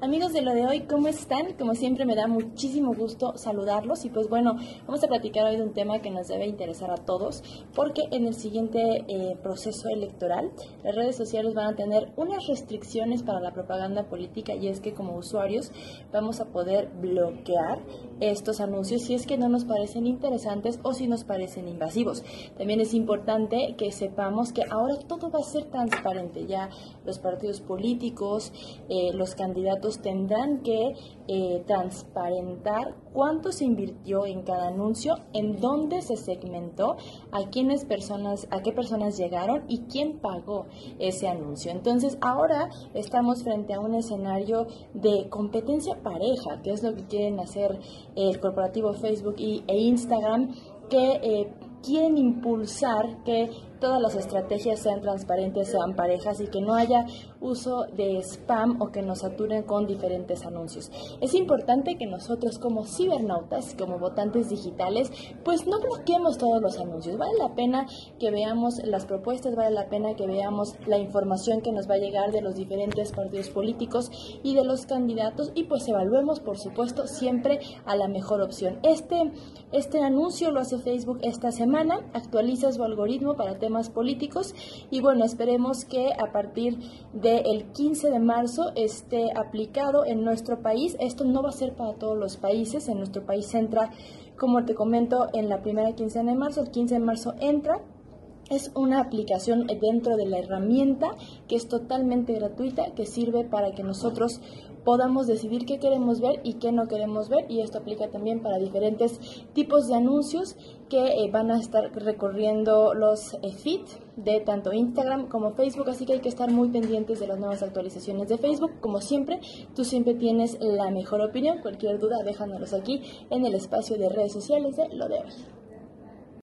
Amigos de lo de hoy, ¿cómo están? Como siempre me da muchísimo gusto saludarlos y pues bueno, vamos a platicar hoy de un tema que nos debe interesar a todos porque en el siguiente eh, proceso electoral las redes sociales van a tener unas restricciones para la propaganda política y es que como usuarios vamos a poder bloquear estos anuncios si es que no nos parecen interesantes o si nos parecen invasivos. También es importante que sepamos que ahora todo va a ser transparente, ya los partidos políticos, eh, los candidatos tendrán que eh, transparentar cuánto se invirtió en cada anuncio, en dónde se segmentó, a quiénes personas, a qué personas llegaron y quién pagó ese anuncio. Entonces ahora estamos frente a un escenario de competencia pareja, que es lo que quieren hacer el corporativo Facebook y, e Instagram, que eh, quieren impulsar que todas las estrategias sean transparentes, sean parejas y que no haya uso de spam o que nos saturen con diferentes anuncios. Es importante que nosotros como cibernautas, como votantes digitales, pues no bloqueemos todos los anuncios. Vale la pena que veamos las propuestas, vale la pena que veamos la información que nos va a llegar de los diferentes partidos políticos y de los candidatos y pues evaluemos, por supuesto, siempre a la mejor opción. Este, este anuncio lo hace Facebook esta semana, actualiza su algoritmo para temas políticos. Y bueno, esperemos que a partir del 15 de marzo esté aplicado en nuestro país. Esto no va a ser para todos los países, en nuestro país entra, como te comento, en la primera quincena de marzo, el 15 de marzo entra es una aplicación dentro de la herramienta que es totalmente gratuita, que sirve para que nosotros podamos decidir qué queremos ver y qué no queremos ver. Y esto aplica también para diferentes tipos de anuncios que eh, van a estar recorriendo los eh, feed de tanto Instagram como Facebook. Así que hay que estar muy pendientes de las nuevas actualizaciones de Facebook. Como siempre, tú siempre tienes la mejor opinión. Cualquier duda, déjanos aquí en el espacio de redes sociales de lo de hoy.